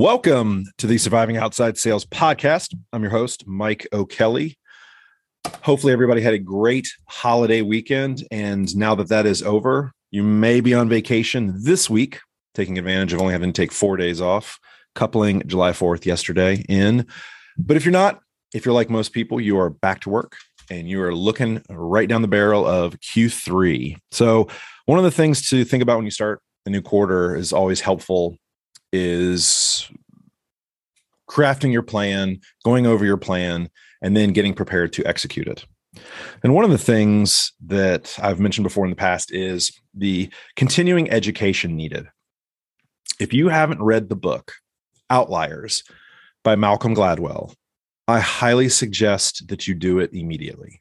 Welcome to the Surviving Outside Sales podcast. I'm your host, Mike O'Kelly. Hopefully, everybody had a great holiday weekend. And now that that is over, you may be on vacation this week, taking advantage of only having to take four days off, coupling July 4th yesterday in. But if you're not, if you're like most people, you are back to work and you are looking right down the barrel of Q3. So, one of the things to think about when you start a new quarter is always helpful is crafting your plan, going over your plan, and then getting prepared to execute it. And one of the things that I've mentioned before in the past is the continuing education needed. If you haven't read the book Outliers by Malcolm Gladwell, I highly suggest that you do it immediately.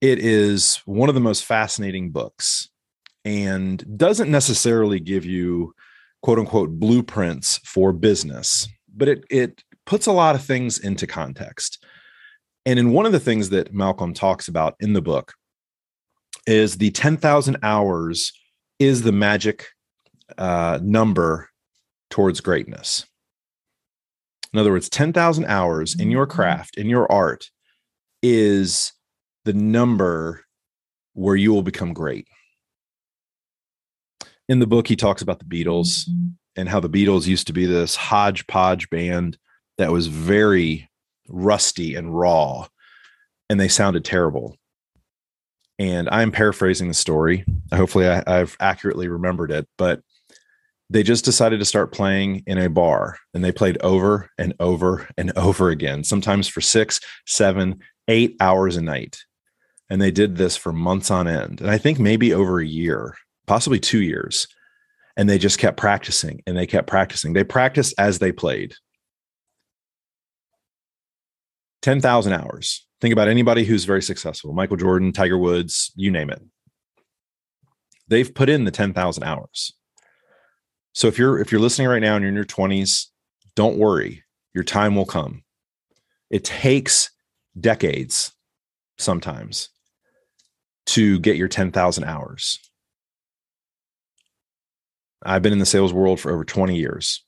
It is one of the most fascinating books and doesn't necessarily give you quote unquote blueprints for business, but it it puts a lot of things into context. And in one of the things that Malcolm talks about in the book is the 10,000 hours is the magic uh, number towards greatness. In other words, 10,000 hours in your craft, in your art, is the number where you will become great in the book he talks about the Beatles mm-hmm. and how the Beatles used to be this hodgepodge band that was very rusty and raw and they sounded terrible. And I'm paraphrasing the story. Hopefully, I, have accurately remembered it, but they just decided to start playing in a bar and they played over and over and over again, sometimes for six, seven, eight hours a night. And they did this for months on end. And I think maybe over a year possibly two years. And they just kept practicing and they kept practicing. They practiced as they played. 10,000 hours. Think about anybody who's very successful Michael Jordan, Tiger Woods, you name it. They've put in the 10,000 hours. So if you're if you're listening right now and you're in your 20s, don't worry. Your time will come. It takes decades sometimes to get your 10,000 hours. I've been in the sales world for over 20 years.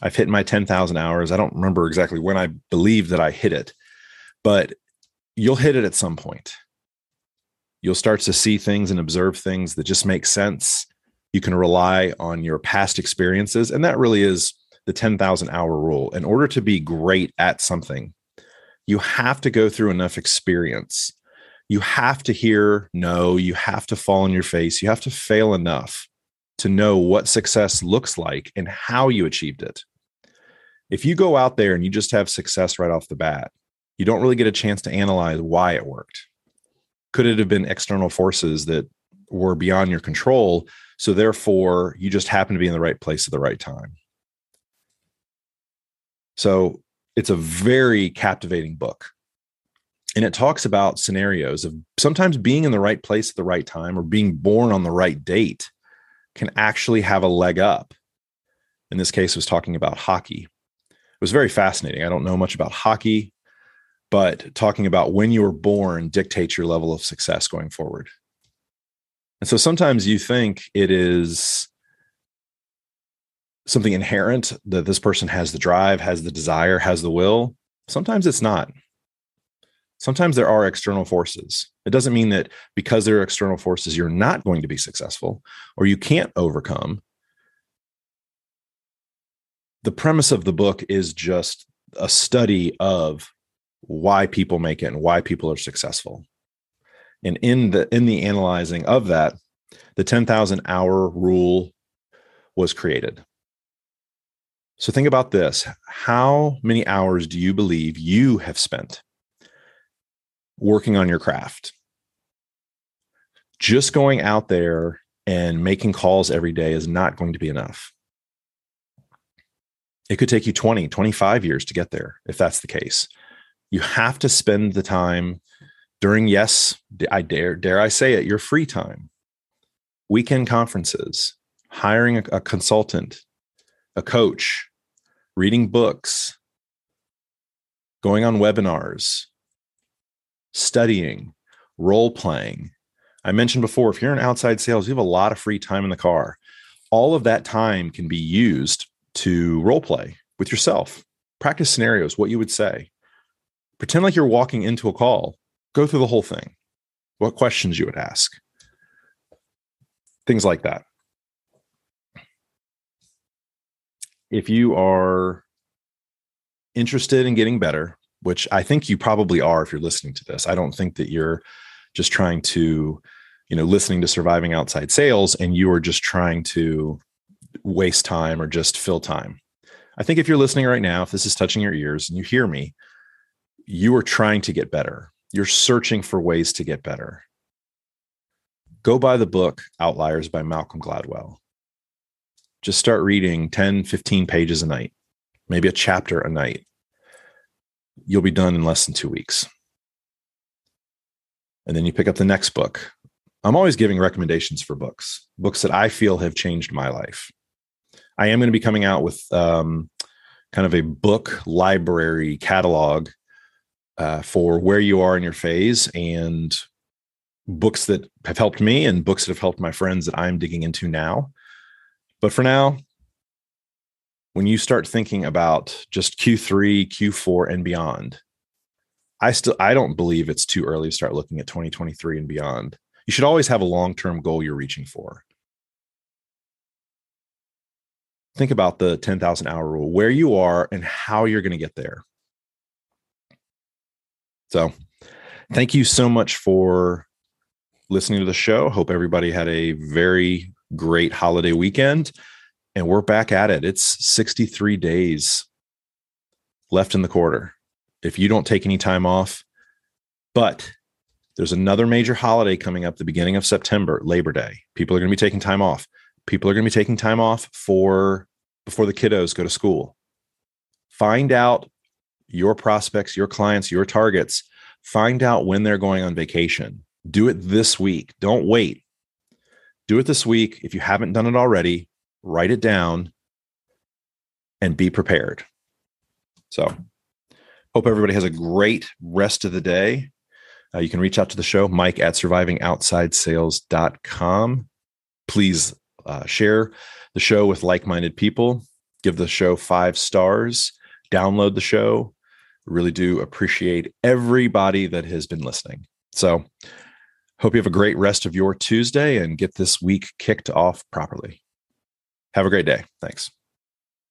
I've hit my 10,000 hours. I don't remember exactly when I believe that I hit it, but you'll hit it at some point. You'll start to see things and observe things that just make sense. You can rely on your past experiences. And that really is the 10,000 hour rule. In order to be great at something, you have to go through enough experience. You have to hear no, you have to fall on your face, you have to fail enough to know what success looks like and how you achieved it. If you go out there and you just have success right off the bat, you don't really get a chance to analyze why it worked. Could it have been external forces that were beyond your control? So, therefore, you just happen to be in the right place at the right time. So, it's a very captivating book. And it talks about scenarios of sometimes being in the right place at the right time or being born on the right date can actually have a leg up. In this case, was talking about hockey. It was very fascinating. I don't know much about hockey, but talking about when you were born dictates your level of success going forward. And so sometimes you think it is something inherent that this person has the drive, has the desire, has the will. Sometimes it's not sometimes there are external forces. It doesn't mean that because there are external forces, you're not going to be successful or you can't overcome. The premise of the book is just a study of why people make it and why people are successful. And in the in the analyzing of that, the 10,000 hour rule was created. So think about this. How many hours do you believe you have spent working on your craft. Just going out there and making calls every day is not going to be enough. It could take you 20, 25 years to get there if that's the case. You have to spend the time during, yes, I dare, dare I say it, your free time, weekend conferences, hiring a, a consultant, a coach, reading books, going on webinars, studying, role playing. I mentioned before, if you're in outside sales, you have a lot of free time in the car. All of that time can be used to role play with yourself, practice scenarios, what you would say. Pretend like you're walking into a call, go through the whole thing, what questions you would ask, things like that. If you are interested in getting better, which I think you probably are if you're listening to this, I don't think that you're just trying to, you know, listening to surviving outside sales and you are just trying to waste time or just fill time. I think if you're listening right now, if this is touching your ears and you hear me, you are trying to get better. You're searching for ways to get better. Go buy the book Outliers by Malcolm Gladwell. Just start reading 10, 15 pages a night, maybe a chapter a night. You'll be done in less than two weeks. And then you pick up the next book. I'm always giving recommendations for books, books that I feel have changed my life. I am going to be coming out with um, kind of a book library catalog uh, for where you are in your phase and books that have helped me and books that have helped my friends that I'm digging into now. But for now, when you start thinking about just Q3, Q4, and beyond, I still I don't believe it's too early to start looking at 2023 and beyond. You should always have a long-term goal you're reaching for. think about the 10,000 hour rule, where you are and how you're going to get there. So, thank you so much for listening to the show. Hope everybody had a very great holiday weekend. And we're back at it. It's 63 days left in the quarter. If you don't take any time off, but there's another major holiday coming up the beginning of September, Labor Day. People are going to be taking time off. People are going to be taking time off for before the kiddos go to school. Find out your prospects your clients your targets. Find out when they're going on vacation. Do it this week. Don't wait. Do it this week if you haven't done it already write it down and be prepared so hope everybody has a great rest of the day uh, you can reach out to the show mike at survivingoutsidesales.com please uh, share the show with like minded people, give the show five stars, download the show. Really do appreciate everybody that has been listening. So, hope you have a great rest of your Tuesday and get this week kicked off properly. Have a great day. Thanks.